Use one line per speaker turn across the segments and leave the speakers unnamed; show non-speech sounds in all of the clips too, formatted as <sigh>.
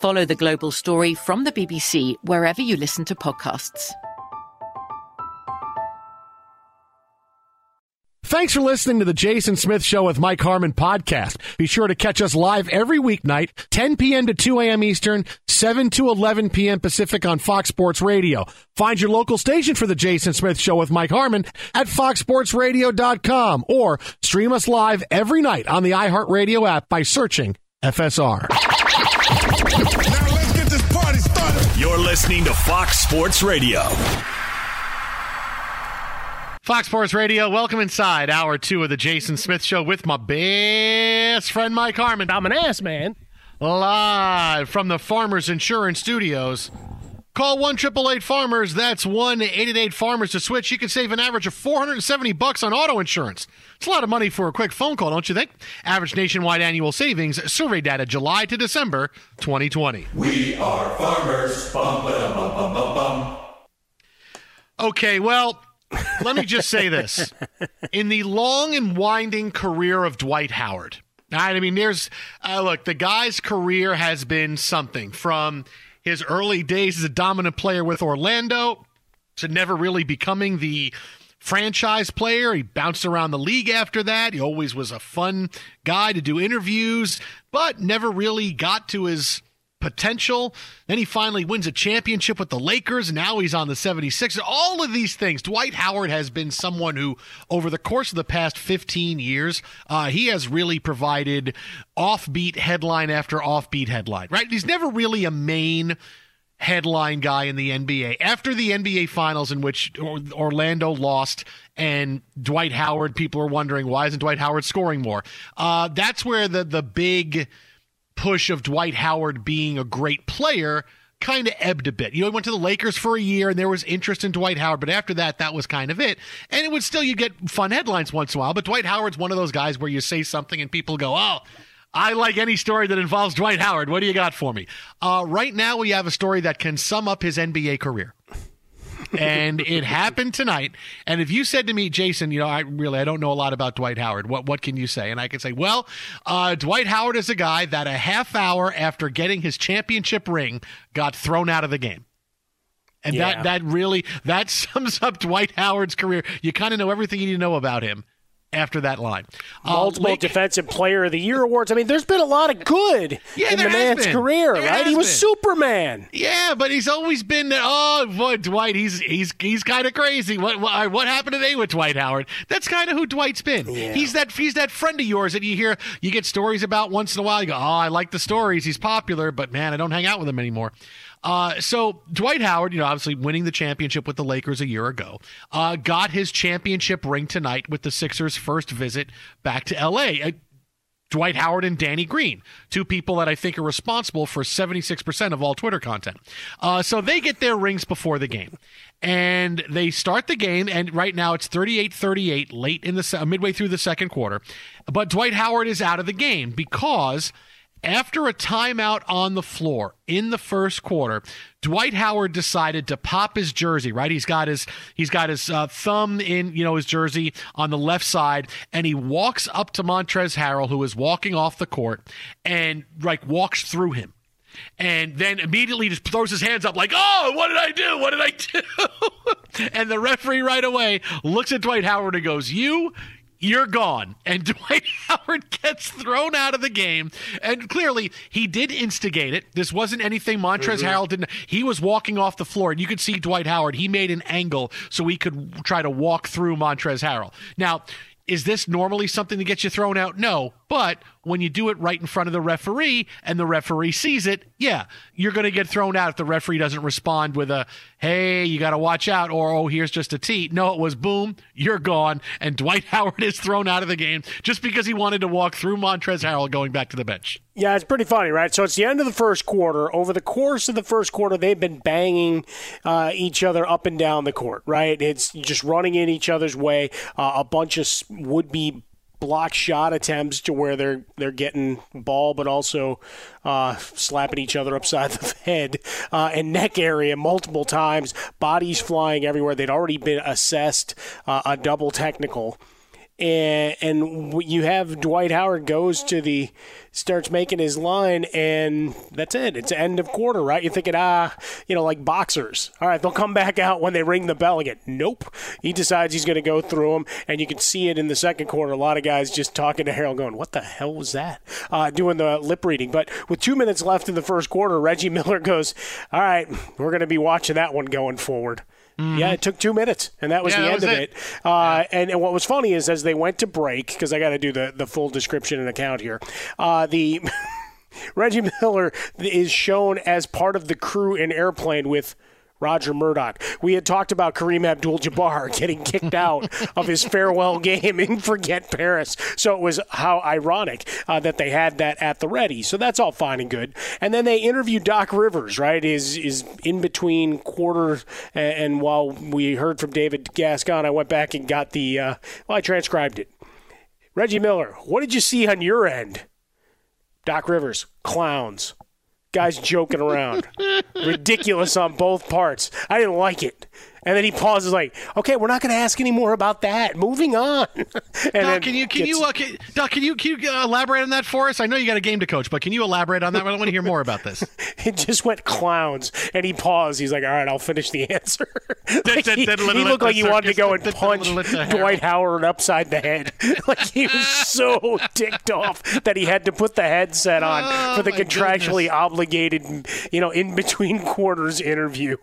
Follow the global story from the BBC wherever you listen to podcasts.
Thanks for listening to the Jason Smith Show with Mike Harmon podcast. Be sure to catch us live every weeknight, 10 p.m. to 2 a.m. Eastern, 7 to 11 p.m. Pacific on Fox Sports Radio. Find your local station for the Jason Smith Show with Mike Harmon at foxsportsradio.com or stream us live every night on the iHeartRadio app by searching FSR.
You're listening to Fox Sports Radio.
Fox Sports Radio, welcome inside hour two of the Jason Smith Show with my best friend Mike Harmon.
I'm an ass man.
Live from the Farmers Insurance Studios. Call 1 Farmers. That's 1 888 Farmers to switch. You can save an average of 470 bucks on auto insurance. It's a lot of money for a quick phone call, don't you think? Average nationwide annual savings, survey data July to December 2020.
We are farmers. Bum, ba, bum, bum, bum, bum.
Okay, well, let me just say this. <laughs> In the long and winding career of Dwight Howard, I mean, there's, uh, look, the guy's career has been something from his early days as a dominant player with Orlando to never really becoming the franchise player. He bounced around the league after that. He always was a fun guy to do interviews, but never really got to his potential. Then he finally wins a championship with the Lakers. Now he's on the 76ers. All of these things. Dwight Howard has been someone who, over the course of the past 15 years, uh, he has really provided offbeat headline after offbeat headline, right? He's never really a main headline guy in the NBA. After the NBA finals in which Orlando lost and Dwight Howard, people are wondering why isn't Dwight Howard scoring more? Uh, that's where the the big push of Dwight Howard being a great player kind of ebbed a bit. You know, he went to the Lakers for a year and there was interest in Dwight Howard, but after that, that was kind of it. And it would still, you get fun headlines once in a while, but Dwight Howard's one of those guys where you say something and people go, oh, I like any story that involves Dwight Howard. What do you got for me? Uh, right now, we have a story that can sum up his NBA career. And it happened tonight. And if you said to me, Jason, you know, I really I don't know a lot about Dwight Howard. What what can you say? And I can say, well, uh, Dwight Howard is a guy that a half hour after getting his championship ring got thrown out of the game. And
Yeah.
that that really that <laughs> sums up Dwight Howard's career. You kind of know everything you need to know about him after that line. Uh,
Multiple
Lake-
Defensive Player of the Year awards. I mean, there's been a lot of good
Yeah,
in the man's
been.
career,
There
right? He was
been.
Superman.
Yeah, but he's always been oh boy, Dwight. He's he's he's kind of crazy. What, what what happened today with Dwight Howard? That's kind of who Dwight's been. He's that he's that friend of yours that you hear you get stories about once in a while. You go, oh, I like the stories. He's popular, but man, I don't hang out with him anymore. Uh, so Dwight Howard, you know, obviously winning the championship with the Lakers a year ago, uh, got his championship ring tonight with the Sixers' first visit back to L.A. Uh, Dwight Howard and Danny Green, two people that I think are responsible for 76% of all Twitter content. Uh, so they get their rings before the game. And they start the game, and right now it's 38 38, late in the midway through the second quarter. But Dwight Howard is out of the game because after a timeout on the floor in the first quarter, Dwight Howard decided to pop his jersey. Right, he's got his he's got his uh, thumb in you know his jersey on the left side, and he walks up to Montrez Harrell, who is walking off the court, and like walks through him. And then immediately just throws his hands up like, "Oh, what did I do? What did I do?" <laughs> and the referee right away looks at Dwight Howard and goes, "You you're gone. And <laughs> Dwight Howard gets thrown out of the game. And clearly, he did instigate it. This wasn't anything Montrez mm-hmm. Harrell didn't. He was walking off the floor, and you could see Dwight Howard. He made an angle so he could try to walk through Montrez Harrell. Now, is this normally something that gets you thrown out? No. But when you do it right in front of the referee and the referee sees it, yeah, you're going to get thrown out if the referee doesn't respond with a, hey, you got to watch out, or oh, here's just a tee. No, it was boom, you're gone. And Dwight <laughs> Howard is thrown out of the game just because he wanted to walk through Montrez Harrell going back to the bench.
Yeah, it's pretty funny, right? So it's the end of the first quarter. Over the course of the first quarter, they've been banging uh, each other up and down the court, right? It's just running in each other's way. Uh, a bunch of would be block shot attempts to where they're they're getting ball, but also uh, slapping each other upside <laughs> the head uh, and neck area multiple times. Bodies flying everywhere. They'd already been assessed uh, a double technical and and you have Dwight Howard goes to the starts making his line and that's it. It's end of quarter right? You're thinking ah you know like boxers. All right they'll come back <laughs> out when they ring the bell again nope. He decides he's going to go through them and you can see it in the second quarter. A lot of guys just talking to Harrell going what the hell was that? Uh, doing the lip reading. But with two minutes left in the first quarter Reggie Miller <laughs> goes all right we're going to be watching that one going forward yeah, it took two minutes, and that was
Mm-hmm. Yeah,
the
that
end
was
of
it.
it. Uh, and, and what was funny is as they went to break, because I got to do the, the full description and account here, uh, the <laughs> Reggie Miller is shown as part of the crew in Airplane with Roger Murdock. We had talked about Kareem Abdul-Jabbar <laughs> getting kicked out of his farewell game in Forget Paris. So it was how ironic uh, that they had that at the ready. So that's all fine and good. And then they interviewed Doc Rivers, right? Is is in between quarter and, and while we heard from David Gascon, I went back and got the uh, well, I transcribed it. Reggie Miller, what did you see on your end? Doc Rivers, clowns. Guys joking around. <laughs> Ridiculous on both parts. I didn't like it. And then he pauses like, okay, we're not going to ask any more about that. Moving on. <laughs> and
Doc, can you can
gets-
you uh, can, Doc, can you can you uh, elaborate on that for us? I know you got a game to coach, but can you elaborate on that? I want to hear more about this. <laughs>
it just went clowns. And he paused. He's like, all right, I'll finish the answer. <laughs> Like, he, he looked like he wanted to go and punch Dwight Howard upside the head. like he was so ticked off that he had to put the headset on
Oh,
for the contractually
goodness.
obligated, you know, in between quarters interview.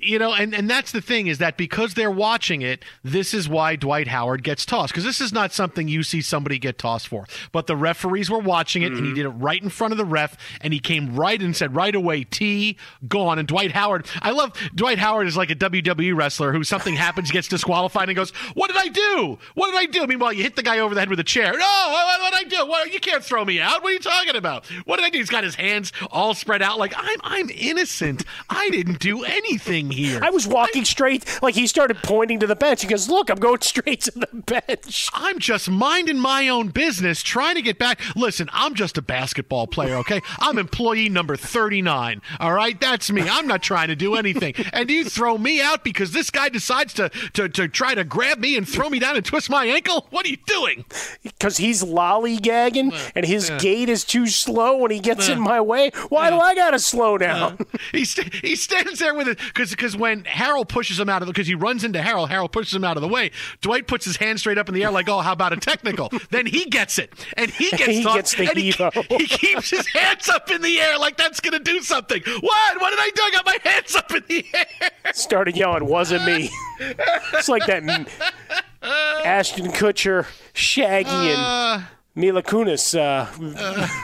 You know, and, and that's the thing is that because they're watching it, this is why Dwight Howard gets tossed. Because this is not something you see somebody get tossed for. But the referees were watching it, and he mm-hmm. did it right in front of the ref, and he came right and said right away, T, gone. And Dwight Howard, I love Dwight Howard is like a WWE wrestler who something happens, gets disqualified, and goes, What did I do? What did I do? Meanwhile, you hit the guy over the head with a chair. No, what, what did I do? What, you can't throw me out. What are you talking about? What did I do? He's got his hands all spread out like I'm I'm innocent. I didn't do anything game here.
I was walking straight, like he started pointing to the bench. He goes, "Look, I'm going straight to the bench."
I'm just minding my own business, trying to get back. Listen, I'm just a basketball player, okay? I'm employee number 39. All right, that's me. I'm not trying to do anything. And you throw me out because this guy decides to to, to try to grab me and throw me down and twist my ankle. What are you doing?
Because he's lollygagging and his gait is too slow when he gets in my way. Why do I gotta slow down?
he st- he stands there with it because because when Harrell pushes him out of because he runs into Harrell, Harrell pushes him out of the way. Dwight puts his hand straight up in the air like, oh, how about a technical? <laughs> then he gets it and he gets <laughs>
He gets the
and he, he keeps his hands up in the air like that's gonna do something. What? What did I do? I got my hands up in the air. <laughs>
Started yelling, "Wasn't me." it's like that Ashton Kutcher, Shaggy, and uh, Mila Kunis uh,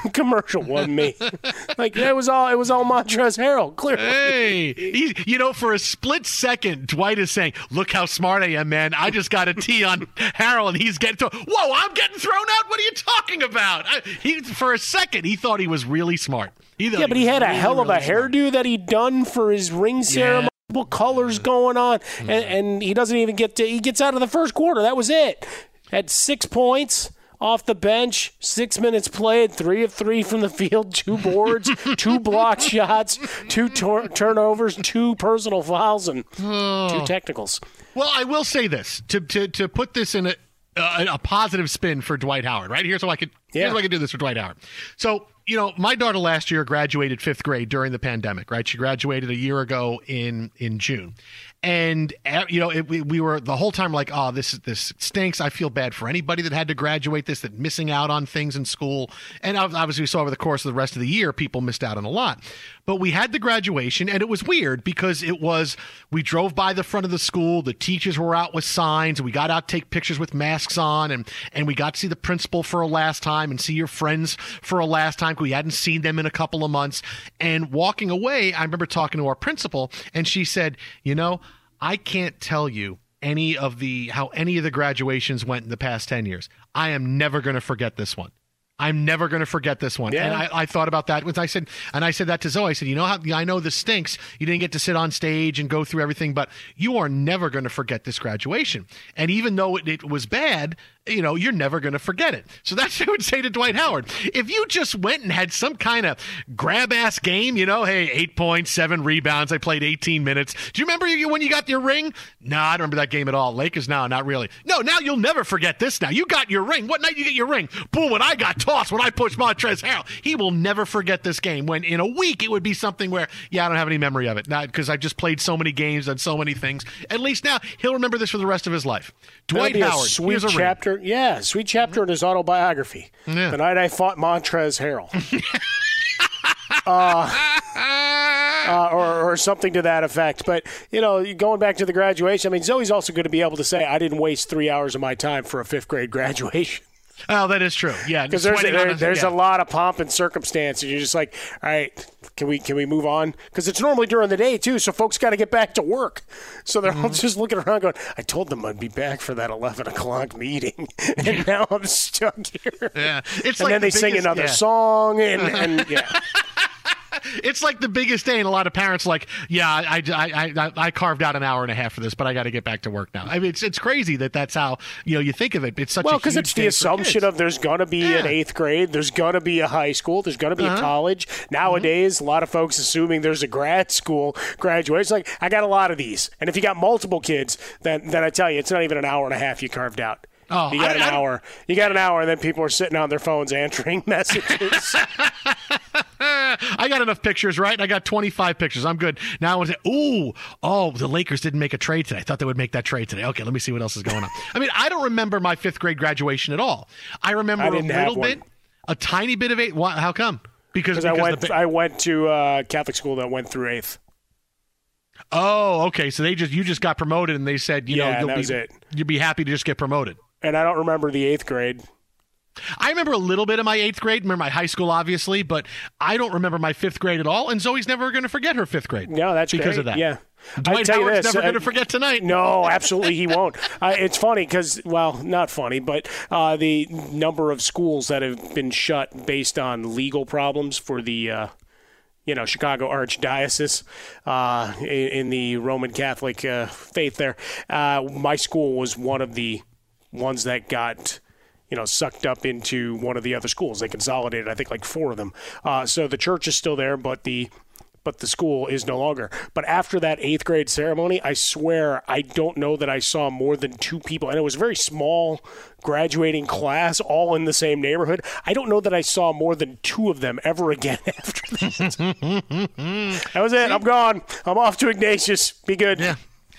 <laughs> commercial. Wasn't me. <laughs> like it was all. It was all Montrez Harrell. Clearly.
Hey, he, you know, for a split second, Dwight is saying, "Look how smart I am, man! I just got a T on Harrell, and he's getting thrown. Whoa, I'm getting thrown out. What are you talking about?" I, he, for a second, he thought he was really smart. He
Yeah, but he had a hell of a
really smart.
hairdo that he'd done for his ring ceremony. Multiple colors going on, and, and he doesn't even get to. He gets out of the first quarter. That was it. Had six points off the bench, six minutes played, three of three from the field, two boards, <laughs> two block shots, two tor- turnovers, two personal fouls, and two technicals.
Well, I will say this to to to put this in a a, a positive spin for Dwight Howard. Right here's how I could
Yeah.
here's how I could do this for Dwight Howard. So you know, my daughter last year graduated fifth grade during the pandemic. Right, she graduated a year ago in in June, and uh, you know, it, we, we were the whole time like, oh, this this stinks. I feel bad for anybody that had to graduate this, that missing out on things in school. And obviously, we saw over the course of the rest of the year, people missed out on a lot. But we had the graduation, and it was weird because it was we drove by the front of the school. The teachers were out with signs. We got out to take pictures with masks on, and and we got to see the principal for a last time and see your friends for a last time. We hadn't seen them in a couple of months. And walking away, I remember talking to our principal, and she said, "You know, I can't tell you." Any of the how any of the graduations went in the past 10 years. I am never going to forget this one. I'm never going to forget this one.
Yeah.
And I, I thought about that when I said, and I said that to Zoe. I said, you know how I know this stinks. You didn't get to sit on stage and go through everything, but you are never going to forget this graduation. And even though it, it was bad, you know, you're never going to forget it. So that's what I would say to Dwight Howard. If you just went and had some kind of grab ass game, you know, hey, eight points, seven rebounds, I played 18 minutes. Do you remember you, when you got your ring? No, I don't remember that game at all. Lakers, no, not really. No, now you'll never forget this now. You got your ring. What night you get your ring? Boom, when I got tossed, when I pushed Montrez Harrell. He will never forget this game. When in a week it would be something where, yeah, I don't have any memory of it. Not because I've just played so many games and so many things. At least now he'll remember this for the rest of his life. Dwight Howard.
sweet
here's a ring.
Chapter. Yeah, sweet chapter in his autobiography.
Yeah.
The night I fought Montrez Harrell. <laughs> uh, uh, or, or something to that effect. But, you know, going back to the graduation, I mean, Zoe's also going to be able to say, I didn't waste three hours of my time for a fifth grade graduation.
Oh, that is true. Yeah,
Because there's, there,
a-
there's
yeah.
a lot of pomp and circumstance, and you're just like, all right, can we can we move on? Because it's normally during the day too, so folks got to get back to work. So they're
Mm-hmm.
all just looking around, going, "I told them I'd be back for that 11 o'clock meeting, <laughs> and now I'm stuck here."
Yeah, it's
and
like
then
the
they sing another
yeah.
song, and, and <laughs> yeah, <laughs>
It's like the biggest day, and a lot of parents like, yeah, I, I, I, I carved out an hour and a half for this, but I got to get back to work now. I mean, it's it's crazy that that's how you know you think of it. It's such
well, because it's the assumption of there's going to be an eighth grade, there's going to be a high school, there's going to be
Uh-huh.
a college. Nowadays, a lot of folks assuming there's a grad school graduation. Like, I got a lot of these, and if you got multiple kids, then then I tell you, it's not even an hour and a half you carved out.
Oh,
you got
I-
an
I
hour. You got an hour, and then people are sitting on their phones answering <laughs> messages. <laughs>
I got enough pictures, right? I got 25 pictures. I'm good. Now I want to say, ooh, oh, the Lakers didn't make a trade today. I thought they would make that trade today. Okay, let me see what else is going on. <laughs> I mean, I don't remember my fifth grade graduation at all. I remember
I
a little bit, a tiny bit of eight. Why, how come? Because,
Because I went,
the,
I went to uh, Catholic school that went through eighth.
oh, okay. So they just you just got promoted, and they said, you
Yeah,
know, you'll
that
be
was it.
you'll be happy to just get promoted.
And I don't remember the eighth grade.
I remember a little bit of my eighth grade. Remember my high school, obviously, but I don't remember my fifth grade at all. And Zoe's never going to forget her fifth grade.
No, that's
because
great.
of that.
Yeah.
Dwight
I tell you
Howard's
this,
never going to forget tonight.
No, absolutely he won't. <laughs> Uh, it's funny because, well, not funny, but uh, the number of schools that have been shut based on legal problems for the uh, you know, Chicago Archdiocese uh, in, in, the Roman Catholic uh, faith there. Uh, my school was one of the ones that got you know, sucked up into one of the other schools. They consolidated, I think, like four of them. Uh, so the church is still there, but the but the school is no longer. But after that eighth grade ceremony, I swear I don't know that I saw more than two people, and it was a very small graduating class, all in the same neighborhood. I don't know that I saw more than two of them ever again <laughs> after that. <laughs> that was it. I'm gone. I'm off to Ignatius. Be good.
Yeah.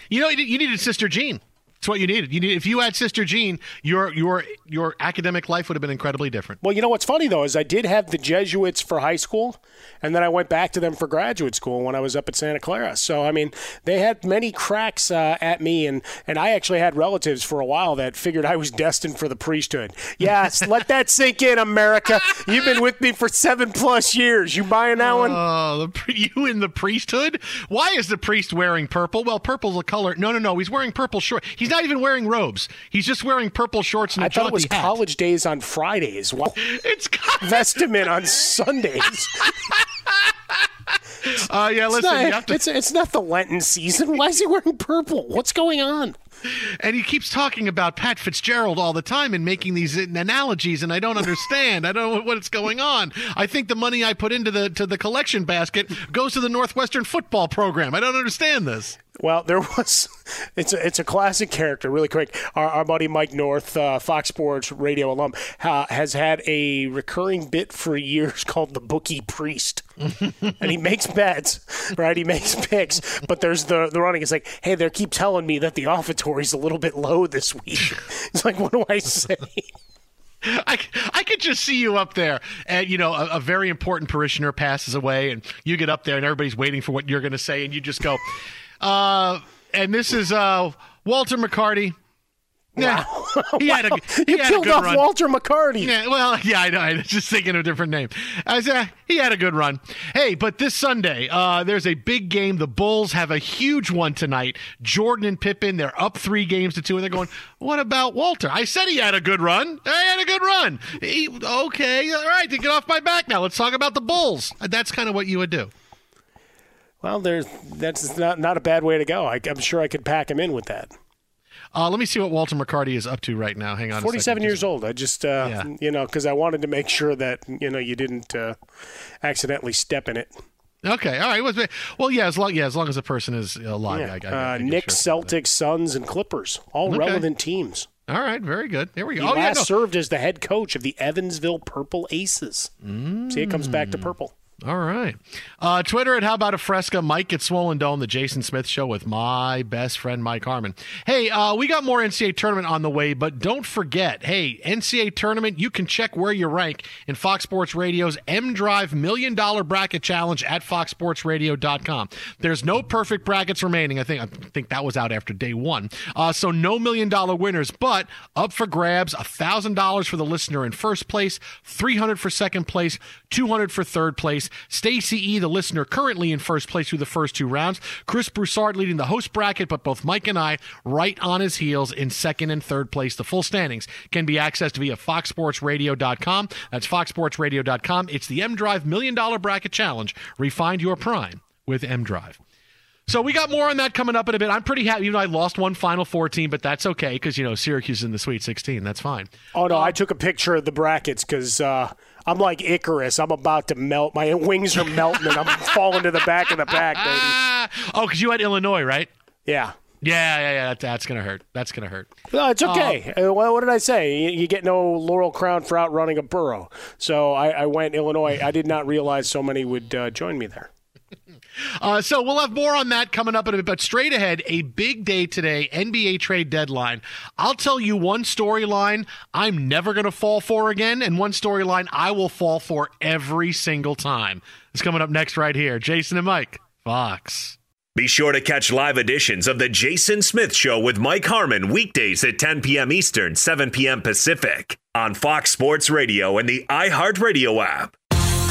You know, you needed Sister Jean. It's what you needed. You need if you had Sister Jean, your your your academic life would have been incredibly different.
Well, you know what's funny though is I did have the Jesuits for high school, and then I went back to them for graduate school when I was up at Santa Clara. So I mean, they had many cracks uh, at me, and and I actually had relatives for a while that figured I was destined for the priesthood. Yes, let that sink in, America. You've been with me for seven plus years. You buying that one?
Oh, you in the priesthood? Why is the priest wearing purple? Well, purple's a color. No, no, no. He's wearing purple short. He's He's not even wearing robes. He's just wearing purple shorts and a
I thought it was
hat.
college days on Fridays. Well,
it's
vestment on Sundays. <laughs>
Uh, yeah, listen,
it's not,
to...
it's, it's not the Lenten season. Why is he wearing purple? What's going on?
And he keeps talking about Pat Fitzgerald all the time and making these analogies, and I don't understand. I don't know what's going on. I think the money I put into the to the collection basket goes to the Northwestern football program. I don't understand this.
Well, there was. <laughs> It's a, it's a classic character. Really quick, our, our buddy Mike North, uh, Fox Sports radio alum, ha, has had a recurring bit for years <laughs> called the Bookie Priest, <laughs> and he makes bets, right? He makes picks, but there's the the running. It's like, hey, they keep telling me that the offertory's a little bit low this week. It's like, what do I say?
I, I could just see you up there, and you know, a, a, very important parishioner passes away, and you get up there, and everybody's waiting for what you're going to say, and you just go, uh, and this is uh, Walter McCarty. Yeah,
wow. <laughs> he had a he you had killed a good off run. Walter McCarty.
Yeah, well, <laughs> yeah, I know. I was just thinking of a different name. I said uh, he had a good run. Hey, but this Sunday, uh, there's a big game. The Bulls have a huge one tonight. Jordan and Pippen, they're up three games to two, and they're going. What about Walter? I said he had a good run. I had a good run. He, okay, all right, to get off my back now. Let's talk about the Bulls. That's kind of what you would do.
Well, there's that's not not a bad way to go. I, am sure I could pack him in with that.
Uh, let me see what Walter McCarty is up to right now. Hang on.
47 years old. I just, uh, yeah. you know, because I wanted to make sure that, you know, you didn't uh, accidentally step in it.
Okay, all right. Well, yeah, as long yeah, as long as a person is alive. Yeah.
I, I, I uh, Knicks, sure Celtics, Suns, and Clippers, all okay. relevant teams.
All right, very good. There we go.
He
oh,
last
yeah, no.
served as the head coach of the Evansville Purple Aces. Mm. See, it comes back to purple.
All right. Uh, Twitter at How About a Fresca. Mike at Swollen Dome, the Jason Smith Show with my best friend, Mike Harmon. Hey, uh, we got more NCAA tournament on the way, but don't forget, hey, NCAA tournament, you can check where you rank in Fox Sports Radio's M Drive Million Dollar Bracket Challenge at foxsportsradio.com. There's no perfect brackets remaining. I think I think that was out after day one. Uh, so no million dollar winners, but up for grabs, $1,000 for the listener in first place, 300 for second place, 200 for third place. Stacy E., the listener, currently in first place through the first two rounds. Chris Broussard leading the host bracket, but both Mike and I right on his heels in second and third place. The full standings can be accessed via foxsportsradio.com. That's foxsportsradio.com. It's the M Drive Million Dollar Bracket Challenge. Refind your prime with M Drive. So we got more on that coming up in a bit. I'm pretty happy. You know, I lost one Final Four team, but that's okay because you know Syracuse is in the Sweet 16. That's fine.
Oh no, I took a picture of the brackets because uh, I'm like Icarus. I'm about to melt. My wings are melting, and I'm <laughs> falling to the back of the pack, baby.
oh, because you had Illinois, right?
Yeah.
Yeah, yeah, yeah. That, that's gonna hurt. That's gonna hurt.
No, it's okay. Uh, well, what did I say? You, you, get no laurel crown for outrunning a burro. So I, I went Illinois. I did not realize so many would uh, join me there.
Uh, so we'll have more on that coming up in a bit. But straight ahead, a big day today, NBA trade deadline. I'll tell you one storyline I'm never going to fall for again, and one storyline I will fall for every single time. It's coming up next right here. Jason and Mike, Fox.
Be sure to catch live editions of The Jason Smith Show with Mike Harmon weekdays at 10 p.m. Eastern, 7 p.m. Pacific on Fox Sports Radio and the iHeartRadio app.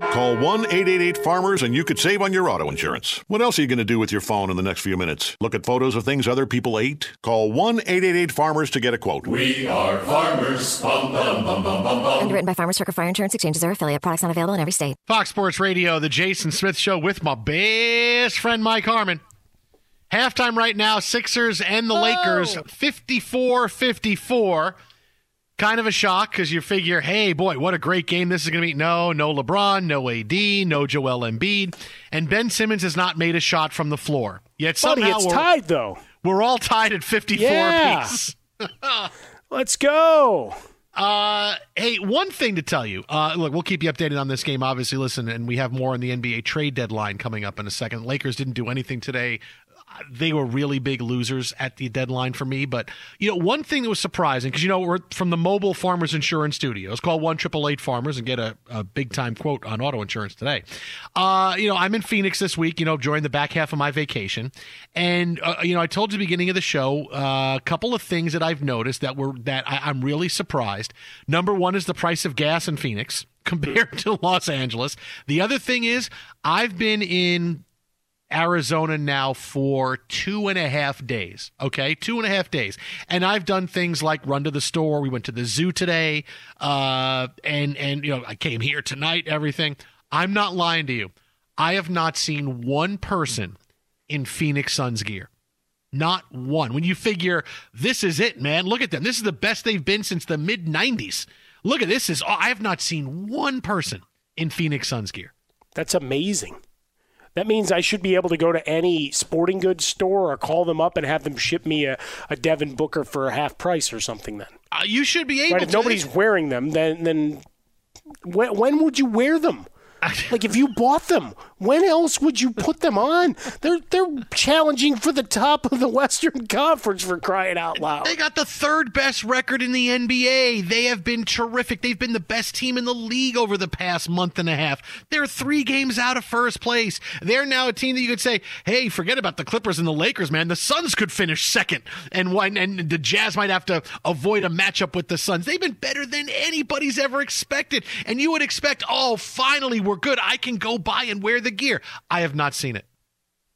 Call 1 888 Farmers and you could save on your auto insurance. What else are you going to do with your phone in the next few minutes? Look at photos of things other people ate? Call 1 888 Farmers to get a quote.
We are farmers. Bum, bum, bum, bum, bum, bum.
Underwritten by Farmers Trucker Fire Insurance Exchanges or affiliate. Products not available in every state.
Fox Sports Radio, the Jason Smith Show with my best friend Mike Harmon. Halftime right now, Sixers and the
Oh.
Lakers 54 54. Kind of a shock because you figure, hey, boy, what a great game this is going to be. No, no LeBron, no AD, no Joel Embiid. And Ben Simmons has not made a shot from the floor. Yet
Buddy,
somehow
it's
we're,
tied, though.
we're all tied at 54
Yeah.
apiece. <laughs>
Let's go.
Uh, hey, one thing to tell you. Uh, look, we'll keep you updated on this game. Obviously, listen, and we have more on the NBA trade deadline coming up in a second. Lakers didn't do anything today they were really big losers at the deadline for me. But you know, one thing that was surprising because you know we're from the mobile Farmers Insurance Studios. Call one triple eight Farmers and get a, a big time quote on auto insurance today. Uh, you know, I'm in Phoenix this week. You know, during the back half of my vacation, and uh, you know, I told you the beginning of the show uh, a couple of things that I've noticed that were that I, I'm really surprised. Number one is the price of gas in Phoenix <laughs> compared to Los Angeles. The other thing is I've been in Arizona now for two and a half days. Okay, two and a half days, and I've done things like run to the store. We went to the zoo today, uh, and and you know I came here tonight. Everything. I'm not lying to you. I have not seen one person in Phoenix Suns gear. Not one. When you figure this is it, man. Look at them. This is the best they've been since the mid '90s. Look at this. Is I have not seen one person in Phoenix Suns gear.
That's amazing. That means I should be able to go to any sporting goods store or call them up and have them ship me a, a Devin Booker for a half price or something. Then
uh, you should be able.
Right,
to.
If nobody's wearing them, then then when, when would you wear them? <laughs> like if you bought them, when else would you put them on? They're they're challenging for the top of the Western Conference for crying out loud.
They got the third best record in the NBA. They have been terrific. They've been the best team in the league over the past month and a half. They're three games out of first place. They're now a team that you could say, "Hey, forget about the Clippers and the Lakers, man. The Suns could finish second, and and the Jazz might have to avoid a matchup with the Suns. They've been better than anybody's ever expected, and you would expect, oh, finally we're good. I can go buy and wear the gear. I have not seen it.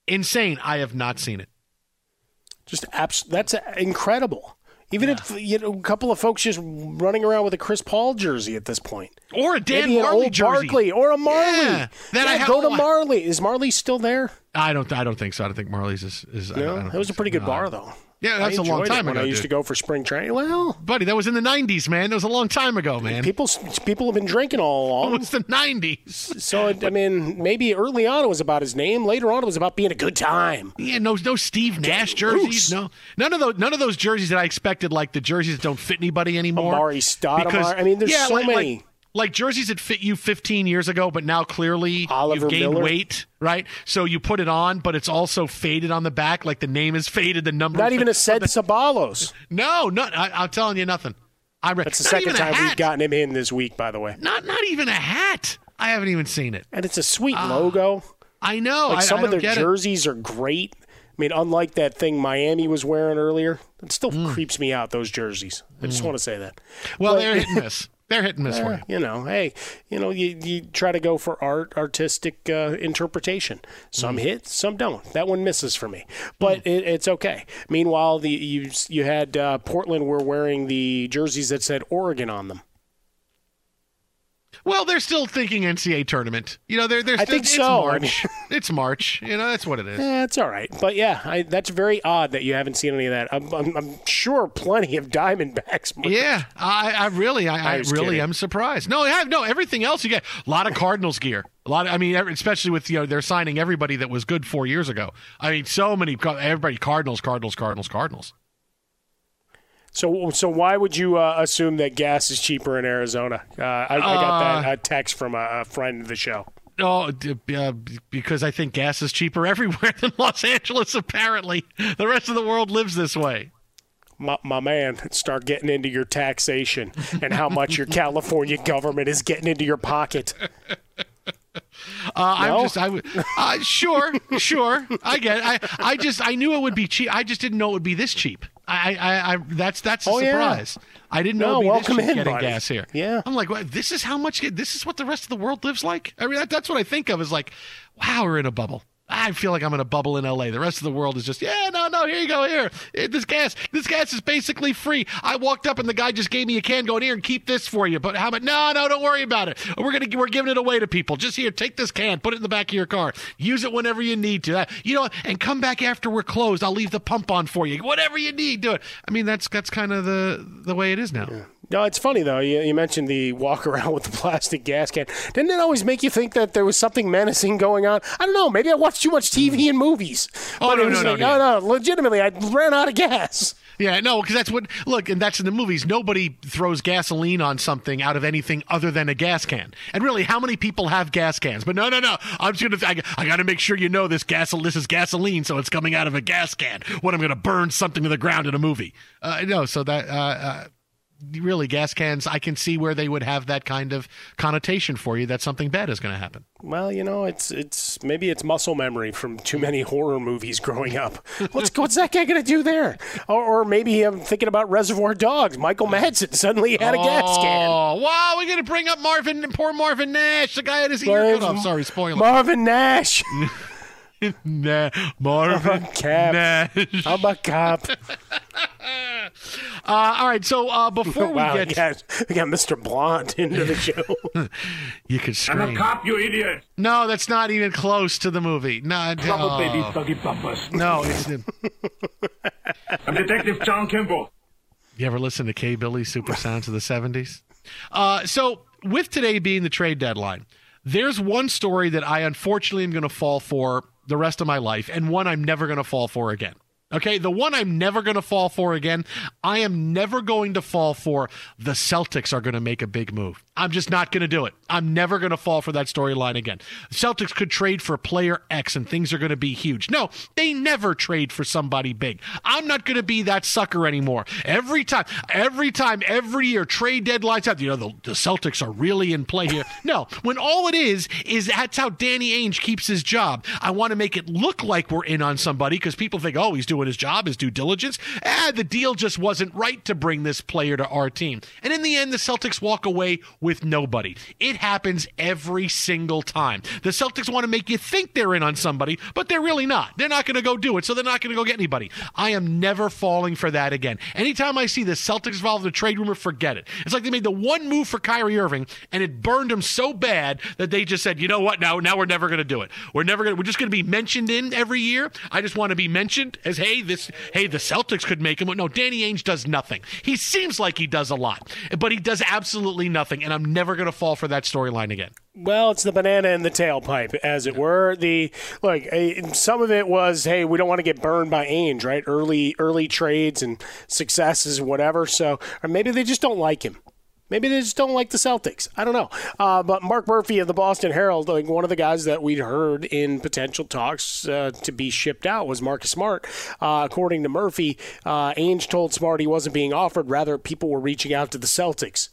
Insane. I have not seen it.
Just abs- that's incredible. Even yeah. if you know a couple of folks just running around with a Chris Paul jersey at this point,
or a Dan
Maybe old
jersey,
Barkley, or a Majerle.
Yeah.
Then yeah, I go to Majerle. Is Majerle still there?
I don't. I don't think so. I don't think Majerle's is. is
no,
I, I
it was a pretty good bar though.
Yeah, that's a long time
when
ago.
I used
dude.
to go for spring training. Well,
buddy, that was in the '90s, man. That was a long time ago, man.
People, people have been drinking all along.
It was the '90s.
So I mean, maybe early on it was about his name. Later on, it was about being a good time.
Yeah, no, no Steve Nash jerseys. No, none of those. None of those jerseys that I expected, like the jerseys that don't fit anybody anymore.
Amar'e Stoudemire. Because, I mean, there's
yeah,
so
like,
many.
Like, like jerseys that fit you 15 years ago, but now clearly
Oliver
you've gained
Miller.
weight, right? So you put it on, but it's also faded on the back, like the name is faded, the number.
Not even a said Ceballos.
No, no, I, am telling you nothing. I re-
That's the second time we've gotten him in this week, by the way.
Not, not even a hat. I haven't even seen it.
And it's a sweet logo.
I know.
Like
I,
some
I
of their
get it.
jerseys are great. I mean, unlike that thing Miami was wearing earlier, it still
Hmm.
creeps me out. Those jerseys. I just want to say that.
Well,
But-
they're hit and miss. <laughs> They're hit and miss for
Eh,
you.
you know, hey, you know, you, you try to go for art, artistic uh, interpretation. Some
Mm.
hit, some don't. That one misses for me, but it, it's okay. Meanwhile, the you you had uh, Portland were wearing the jerseys that said Oregon on them.
Well, they're still thinking NCAA tournament. You know, they're, they're
I think
it's
so.
March. <laughs> it's March. You know, that's what it is.
Eh, it's all right, but yeah, I, that's very odd that you haven't seen any of that. I'm, I'm, I'm sure plenty of Diamondbacks. merch.
Yeah, I, I really, I,
I
I really
kidding.
am surprised. No, I have no everything else. You get a lot of Cardinals gear. A lot. Of, I mean, especially with you know they're signing everybody that was good four years ago. I mean, so many everybody Cardinals, Cardinals, Cardinals, Cardinals.
So, so why would you uh, assume that gas is cheaper in Arizona? Uh, I, I got that uh, text from a, a friend of the show.
Oh, uh, because I think gas is cheaper <laughs> everywhere than Los Angeles. Apparently, the rest of the world lives this way.
my, my man, start getting into your taxation and how much your <laughs> California government is getting into your pocket. <laughs>
Uh, I'm just, I would, uh, sure, sure, I get. It. I, I just, I knew it would be cheap. I just didn't know it would be this cheap. I, I, I that's that's a
Oh, yeah.
surprise. I didn't know
No,
it'd be this cheap
in,
getting
buddy.
gas here.
Yeah.
I'm like, well, this is how much. This is what the rest of the world lives like. I mean, that, that's what I think of. Is like, wow, we're in a bubble. I feel like I'm in a bubble in LA. The rest of the world is just, yeah, no, no, here you go, here. Eh, This gas, this gas is basically free. I walked up and the guy just gave me a can, going here and keep this for you. But how about? No, no, don't worry about it. We're gonna, we're giving it away to people. Just here, take this can, put it in the back of your car, use it whenever you need to. You know, and come back after we're closed. I'll leave the pump on for you. Whatever you need, do it. I mean, that's that's kind of the the way it is now.
No, it's funny though. You, you mentioned the walk <laughs> around with the plastic gas can. Didn't it always make you think that there was something menacing going on? I don't know. Maybe I watched too much TV and movies.
Oh, no, no, no,
like,
no.
no, no. Legitimately, I ran out of gas.
Yeah, no, because that's what look, and that's in the movies. Nobody throws gasoline on something out of anything other than a gas can. And really, how many people have gas cans? But no, no, no. I'm just gonna. I, I got to make sure you know this gas. This is gasoline, so it's coming out of a gas can. When I'm gonna burn something to the ground in a movie. Uh, no, so that. Uh, uh, really gas cans i can see where they would have that kind of connotation for you that something bad is going to happen
Well, you know, it's it's maybe it's muscle memory from too many horror movies growing up. <laughs> What's what's that guy gonna do there? Or, or maybe I'm thinking about Reservoir Dogs. Michael Madsen suddenly had a gas oh, can.
Oh, wow, we're going to bring up Marvin, poor Marvin Nash. The guy had his ear cut off. Sorry, spoiler.
Marvin Nash. <laughs>
nah, Marvin
Cap.
Nash.
I'm a cop. <laughs>
Uh, all right, so uh, before <laughs> we
wow,
get.
we got, we got Mr. Blonde into the show. <laughs>
You could scream.
I'm a cop, you idiot.
No, that's not even close to the movie. No,
Trouble,
oh.
baby, Thuggy Bumpers.
No, it's. <laughs>
I'm Detective John Kimball.
You ever listen to K. Billy Super Sounds of the 70s? Uh, so, with today being the trade deadline, there's one story that I unfortunately am going to fall for the rest of my life, and one I'm never going to fall for again. Okay, the one I'm never going to fall for again, I am never going to fall for the Celtics are going to make a big move. I'm just not going to do it. I'm never going to fall for that storyline again. Celtics could trade for player X and things are going to be huge. No, they never trade for somebody big. I'm not going to be that sucker anymore. Every time, every time, every year, trade deadlines out, you know, the, the Celtics are really in play here. <laughs> No, when all it is, is that's how Danny Ainge keeps his job. I want to make it look like we're in on somebody because people think, oh, he's doing his job, his due diligence. Ah, the deal just wasn't right to bring this player to our team. And in the end, the Celtics walk away with nobody. It happens every single time. The Celtics want to make you think they're in on somebody, but they're really not. They're not going to go do it, so they're not going to go get anybody. I am never falling for that again. Anytime I see the Celtics involved in a trade rumor, forget it. It's like they made the one move for Kyrie Irving, and it burned them so bad that they just said, you know what? Now, now we're never going to do it. We're never going. We're just going to be mentioned in every year. I just want to be mentioned as, hey, this, hey, the Celtics could make him. But no, Danny Ainge does nothing. He seems like he does a lot, but he does absolutely nothing. And I'm never going to fall for that storyline again.
Well, it's the banana and the tailpipe, as it were. The look, eh, some of it was, hey, we don't want to get burned by Ainge, right? Early, early trades and successes, whatever. So, or maybe they just don't like him. Maybe they just don't like the Celtics. I don't know. Uh, but Mark Murphy of the Boston Herald, like one of the guys that we'd heard in potential talks uh, to be shipped out was Marcus Smart. Uh, according to Murphy, uh, Ainge told Smart he wasn't being offered. Rather, people were reaching out to the Celtics.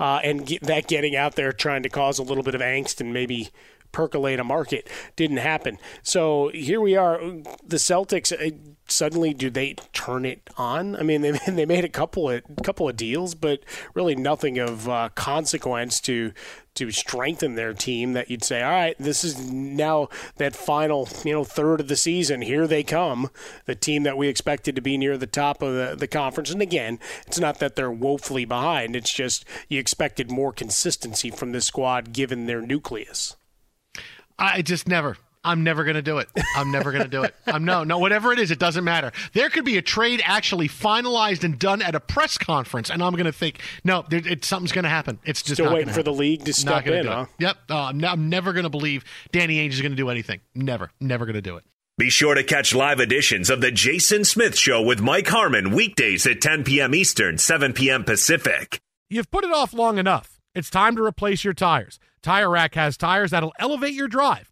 Uh, and get, that getting out there trying to cause a little bit of angst and maybe percolate a market didn't happen. So here we are. The Celtics uh, suddenly do they turn it on? I mean, <laughs> they they made a couple of couple of deals, but really nothing of uh, consequence to to strengthen their team. That you'd say, all right, this is now that final you know third of the season. Here they come, the team that we expected to be near the top of the, the conference. And again, it's not that they're woefully behind. It's just you expected more consistency from this squad given their nucleus.
I just never. I'm never going to do it. I'm never going to do it. I'm no, no, whatever it is, it doesn't matter. There could be a trade actually finalized and done at a press conference, and I'm going to think, no, there, it, something's going to happen. It's just
Still
not
waiting
gonna
for the league to
Not
step
gonna
in,
do it.
huh?
Yep. Uh, I'm, no- I'm never going to believe Danny Ainge is going to do anything. Never. Never going to do it.
Be sure to catch live editions of The Jason Smith Show with Mike Harmon weekdays at 10 p.m. Eastern, 7 p.m. Pacific.
You've put it off long enough. It's time to replace your tires. Tire Rack has tires that'll elevate your drive.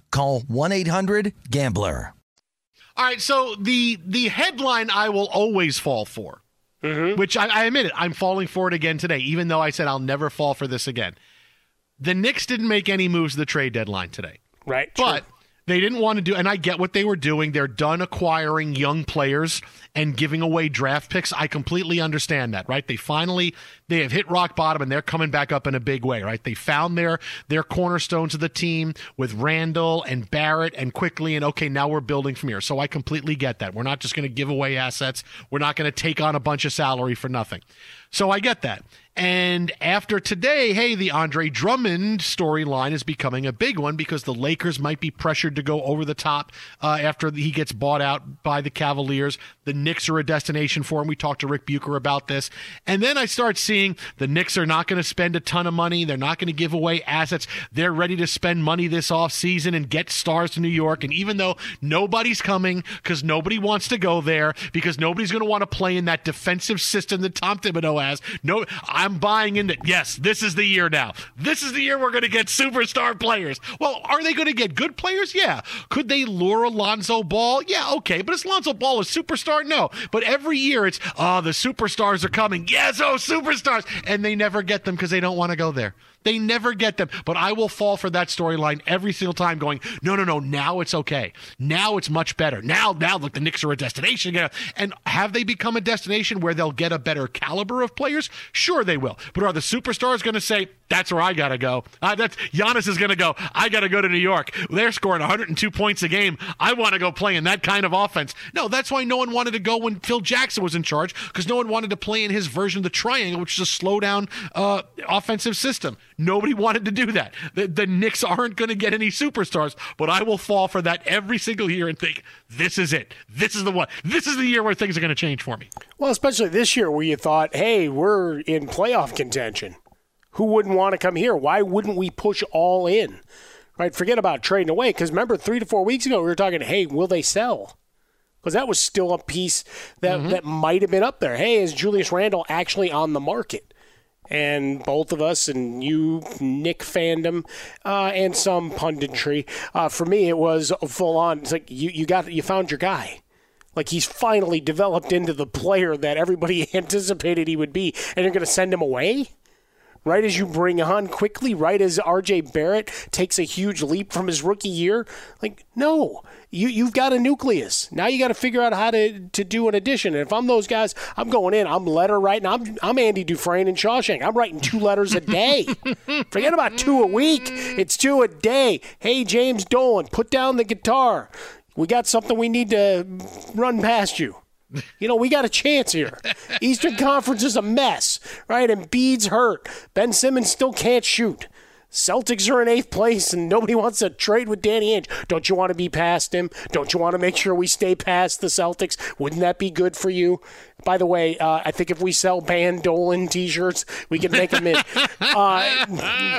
call 1-800-GAMBLER.
All right, so the the headline I will always fall for, mm-hmm. which I, I admit it, I'm falling for it again today, even though I said I'll never fall for this again. The Knicks didn't make any moves to the trade deadline today,
Right.
but they didn't want to do, and I get what they were doing. They're done acquiring young players and giving away draft picks. I completely understand that, right? They finally they have hit rock bottom and they're coming back up in a big way, right? They found their their cornerstones of the team with Randle and Barrett and Quickley, and okay, now we're building from here. So I completely get that. We're not just going to give away assets. We're not going to take on a bunch of salary for nothing. So I get that. And after today, hey, the Andre Drummond storyline is becoming a big one because the Lakers might be pressured to go over the top uh, after he gets bought out by the Cavaliers. The Knicks are a destination for him. We talked to Rick Bucher about this. And then I start seeing the Knicks are not going to spend a ton of money. They're not going to give away assets. They're ready to spend money this offseason and get stars to New York. And even though nobody's coming because nobody wants to go there, because nobody's going to want to play in that defensive system that Tom Thibodeau has, no, I'm buying into yes, this is the year now. This is the year we're going to get superstar players. Well, are they going to get good players? Yeah. Could they lure Alonzo Ball? Yeah, okay. But is Alonzo Ball a superstar? No. But every year it's, oh, the superstars are coming. Yes, oh, superstars. And they never get them because they don't want to go there. They never get them. But I will fall for that storyline every single time going, no, no, no, now it's okay. Now it's much better. Now, now, look, the Knicks are a destination. And have they become a destination where they'll get a better caliber of players? Sure, they will. But are the superstars going to say, that's where I got to go? Uh, that's, Giannis is going to go, I got to go to New York. They're scoring 102 points a game. I want to go play in that kind of offense. No, that's why no one wanted to go when Phil Jackson was in charge because no one wanted to play in his version of the triangle, which is a slow down uh, offensive system. Nobody wanted to do that. The, the Knicks aren't going to get any superstars, but I will fall for that every single year and think, this is it. This is the one. This is the year where things are going to change for me.
Well, especially this year where you thought, hey, we're in playoff contention. Who wouldn't want to come here? Why wouldn't we push all in? Right? Forget about trading away. Because remember, three to four weeks ago, we were talking, hey, will they sell? Because that was still a piece that,
Mm-hmm.
that might have been up there. Hey, is Julius Randle actually on the market? and both of us and you, Knick fandom, uh, and some punditry. Uh, for me, it was full on. It's like you, you got you found your guy. Like he's finally developed into the player that everybody <laughs> anticipated he would be, and you're going to send him away? Right as you bring on Quickley, right as RJ Barrett takes a huge leap from his rookie year? Like, no. You you've got a nucleus. Now you got to figure out how to, to do an addition. And if I'm those guys, I'm going in. I'm letter writing. I'm I'm Andy Dufresne and Shawshank. I'm writing two letters a day. <laughs> Forget about two a week. It's two a day. Hey James Dolan, put down the guitar. We got something we need to run past you. You know, we got a chance here. Eastern Conference is a mess, right? And Embiid's hurt. Ben Simmons still can't shoot. Celtics are in eighth place and nobody wants to trade with Danny Ainge. Don't you want to be past him? Don't you want to make sure we stay past the Celtics? Wouldn't that be good for you? By the way, uh, I think if we sell Ban Dolan t-shirts, we can make them in. <laughs> uh,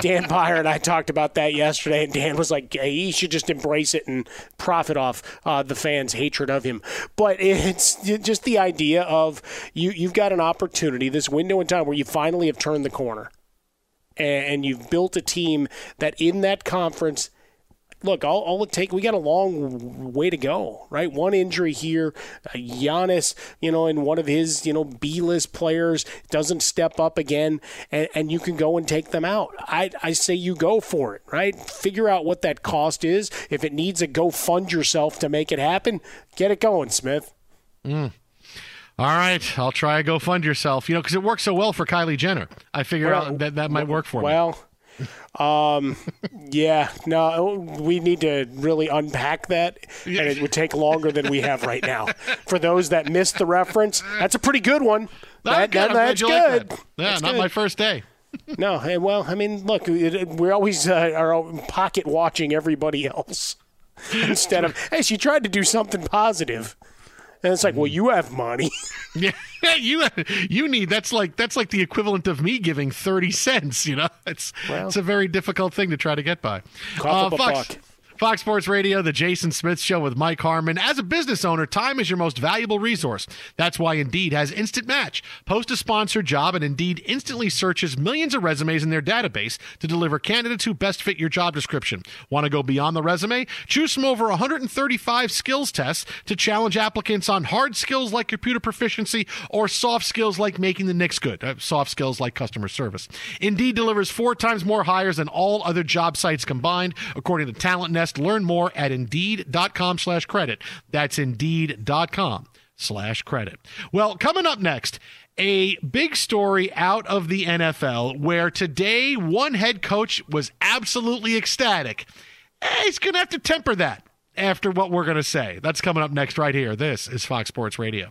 Dan Beyer and I talked about that yesterday, and Dan was like, hey, he should just embrace it and profit off uh, the fans' hatred of him. But it's just the idea of you, you've got an opportunity, this window in time where you finally have turned the corner and you've built a team that in that conference look, all, all it take, we got a long way to go, right? One injury here, uh, Giannis, you know, and one of his, you know, B-list players doesn't step up again, and, and you can go and take them out. I, I say you go for it, right? Figure out what that cost is. If it needs a go fund yourself to make it happen, get it going, Smith.
Mm. All right, I'll try to go fund yourself. You know, because it works so well for Kylie Jenner. I figure well, out that that might work for
well, me. Well, um, yeah, no, we need to really unpack that, and it would take longer than we have right now. For those that missed the reference, that's a pretty good one. That,
that,
that's good.
Like that. Yeah,
that's
not
good.
my first day.
no, hey, well, I mean, look, we always uh, are pocket watching everybody else <laughs> instead of, hey, she tried to do something positive. And it's like, well, you have money. <laughs>
yeah, <laughs> you you need that's like that's like the equivalent of me giving thirty cents. You know, it's well, it's a very difficult thing to try to get by.
Uh, Fox,
Fox Sports Radio, the Jason Smith Show with Mike Harmon. As a business owner, time is your most valuable resource. That's why Indeed has Instant Match. Post a sponsored job, and Indeed instantly searches millions of resumes in their database to deliver candidates who best fit your job description. Want to go beyond the resume? Choose from over 135 skills tests to challenge applicants on hard skills like computer proficiency or soft skills like making the Knicks good. Uh, soft skills like customer service. Indeed delivers four times more hires than all other job sites combined, according to Talent Nest Learn more at Indeed.com slash credit. That's Indeed.com slash credit. Well, coming up next, a big story out of the NFL where today one head coach was absolutely ecstatic. Eh, he's going to have to temper that after what we're going to say. That's coming up next right here. This is Fox Sports Radio.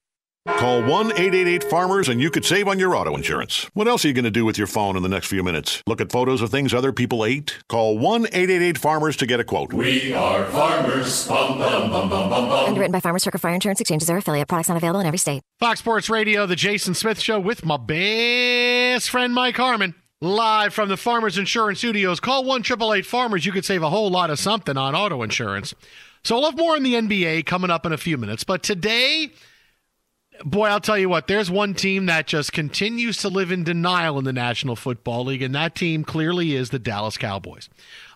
Call 1 888 Farmers and you could save on your auto insurance. What else are you going to do with your phone in the next few minutes? Look at photos of things other people ate? Call 1 888 Farmers to get a quote.
We are farmers. Bum, bum, bum, bum, bum, bum.
Underwritten by Farmers Circle Fire Insurance Exchanges or affiliate products not available in every state.
Fox Sports Radio, The Jason Smith Show with my best friend Mike Harmon. Live from the Farmers Insurance Studios. Call 1 Farmers. You could save a whole lot of something on auto insurance. So I'll have more in the NBA coming up in a few minutes. But today, boy, I'll tell you what, there's one team that just continues to live in denial in the National Football League, and that team clearly is the Dallas Cowboys.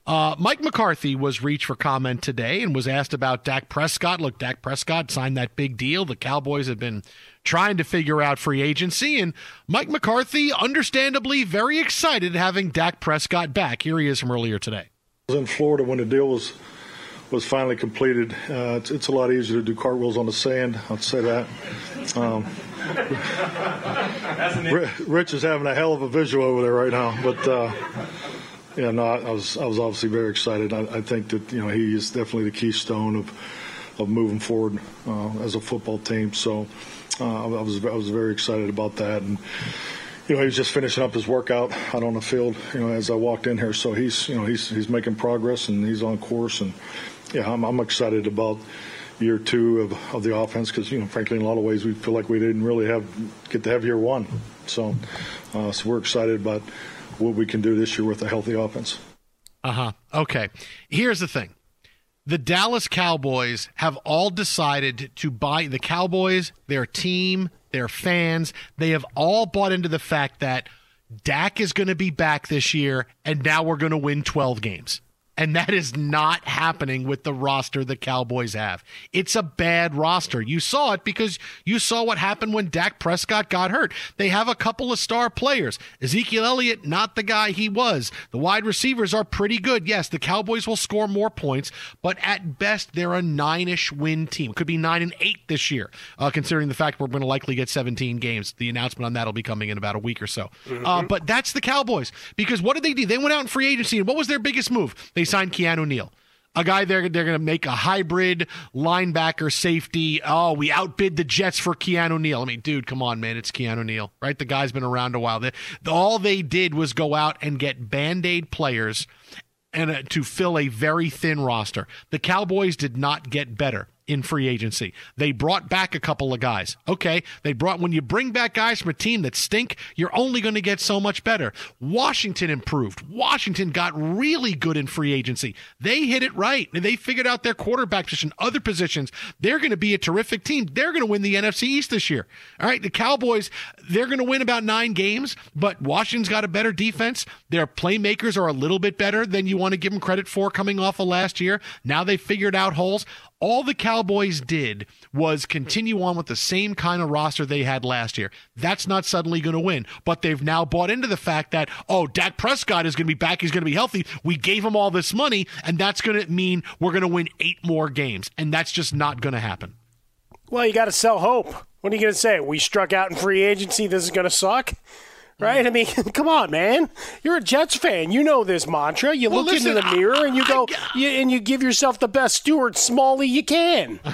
Uh, Mike McCarthy was reached for comment today and was asked about Dak Prescott. Look, Dak Prescott signed that big deal. The Cowboys have been trying to figure out free agency, and Mike McCarthy, understandably, very excited having Dak Prescott back. Here he is from earlier today.
I was in Florida when the deal was was finally completed. Uh, it's, it's, a lot easier to do cartwheels on the sand. I'd say that. Um, Rich is having a hell of a visual over there right now, but. Uh, yeah, no, I was I was obviously very excited. I, I, think that you know he is definitely the keystone of of moving forward uh, as a football team. So uh, I was I was very excited about that, and you know he was just finishing up his workout out on the field. You know, as I walked in here, so he's you know he's he's making progress and he's on course, and yeah, I'm, I'm excited about year two of, of the offense because you know frankly in a lot of ways we feel like we didn't really have get to have year one, so uh, so we're excited about what we can do this year with a healthy offense.
Uh huh. Okay. Here's the thing the Dallas Cowboys have all decided to buy the Cowboys, their team, their fans, they have all bought into the fact that Dak is going to be back this year, and now we're going to win 12 games. And that is not happening with the roster the Cowboys have. It's a bad roster. You saw it because you saw what happened when Dak Prescott got hurt. They have a couple of star players. Ezekiel Elliott, not the guy he was. The wide receivers are pretty good. Yes, the Cowboys will score more points, but at best, they're a nine ish win team. Could be nine and eight this year, uh, considering the fact we're going to likely get 17 games. The announcement on that will be coming in about a week or so. Mm-hmm. Uh, but that's the Cowboys because what did they do? They went out in free agency, and what was their biggest move? They signed Keanu Neal. A guy they're they're going to make a hybrid linebacker safety. Oh, we outbid the Jets for Keanu Neal. I mean, dude, come on, man, it's Keanu Neal, right? The guy's been around a while. They, all they did was go out and get band aid players and uh, to fill a very thin roster. The Cowboys did not get better in free agency. They brought back a couple of guys. Okay, they brought when you bring back guys from a team that stink, you're only going to get so much better. Washington improved. Washington got really good in free agency. They hit it right. and They figured out their quarterback position, other positions. They're going to be a terrific team. They're going to win the NFC East this year. All right, the Cowboys, they're going to win about 9 games, but Washington's got a better defense. Their playmakers are a little bit better than you want to give them credit for coming off of last year. Now they figured out holes all the Cowboys did was continue on with the same kind of roster they had last year. That's not suddenly going to win, but they've now bought into the fact that, oh, Dak Prescott is going to be back. He's going to be healthy. We gave him all this money, and that's going to mean we're going to win eight more games. And that's just not going to happen.
Well, you got to sell hope. What are you going to say? We struck out in free agency. This is going to suck? Right? I mean, <laughs> come on, man. You're a Jets fan. You know this mantra. You well, look listen, into the mirror and you go, I, I, you, and you give yourself the best Stuart Smalley you can. <laughs>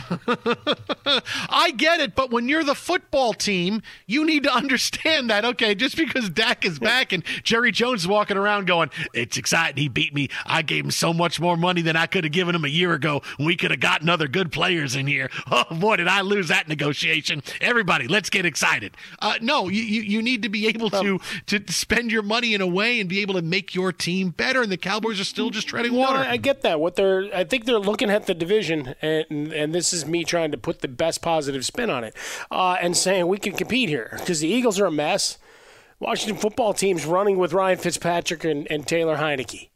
I get it, but when you're the football team, you need to understand that. Okay, just because Dak is back and Jerry Jones is walking around going, "It's exciting. He beat me. I gave him so much more money than I could have given him a year ago. We could have gotten other good players in here. <laughs> Oh boy, did I lose that negotiation! Everybody, let's get excited. Uh, no, you, you you need to be able to to spend your money in a way and be able to make your team better. And the Cowboys are still just treading water.
No, I get that. What they're, I think they're looking at the division, and and this is me trying to put the best positive spin on it, uh, and saying we can compete here because the Eagles are a mess. Washington football team's running with Ryan Fitzpatrick and, and Taylor Heinicke.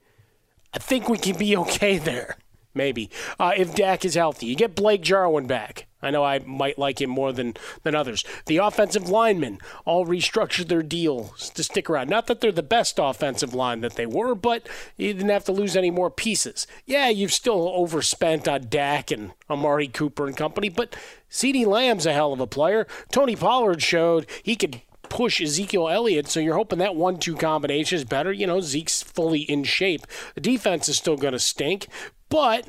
I think we can be okay <laughs> there, maybe, uh, if Dak is healthy. You get Blake Jarwin back. I know I might like him more than, than others. The offensive linemen all restructured their deals to stick around. Not that they're the best offensive line that they were, but you didn't have to lose any more pieces. Yeah, you've still overspent on Dak and Amari Cooper and company, but CeeDee Lamb's a hell of a player. Tony Pollard showed he could push Ezekiel Elliott, so you're hoping that one two combination is better. You know, Zeke's fully in shape. The defense is still going to stink, but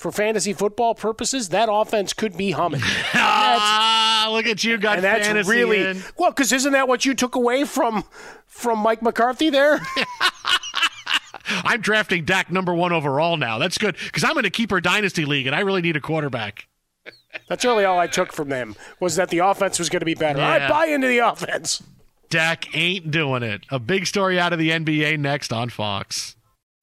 for fantasy football purposes, that offense could be humming. <laughs>
ah, look at you, got and that's really in.
well, because isn't that what you took away from from Mike McCarthy there? <laughs>
I'm drafting Dak number one overall now. That's good because I'm in a keeper dynasty league and I really need a quarterback.
That's really all I took from them was that the offense was going to be better. Yeah. I buy into the offense.
Dak ain't doing it. A big story out of the NBA next on Fox.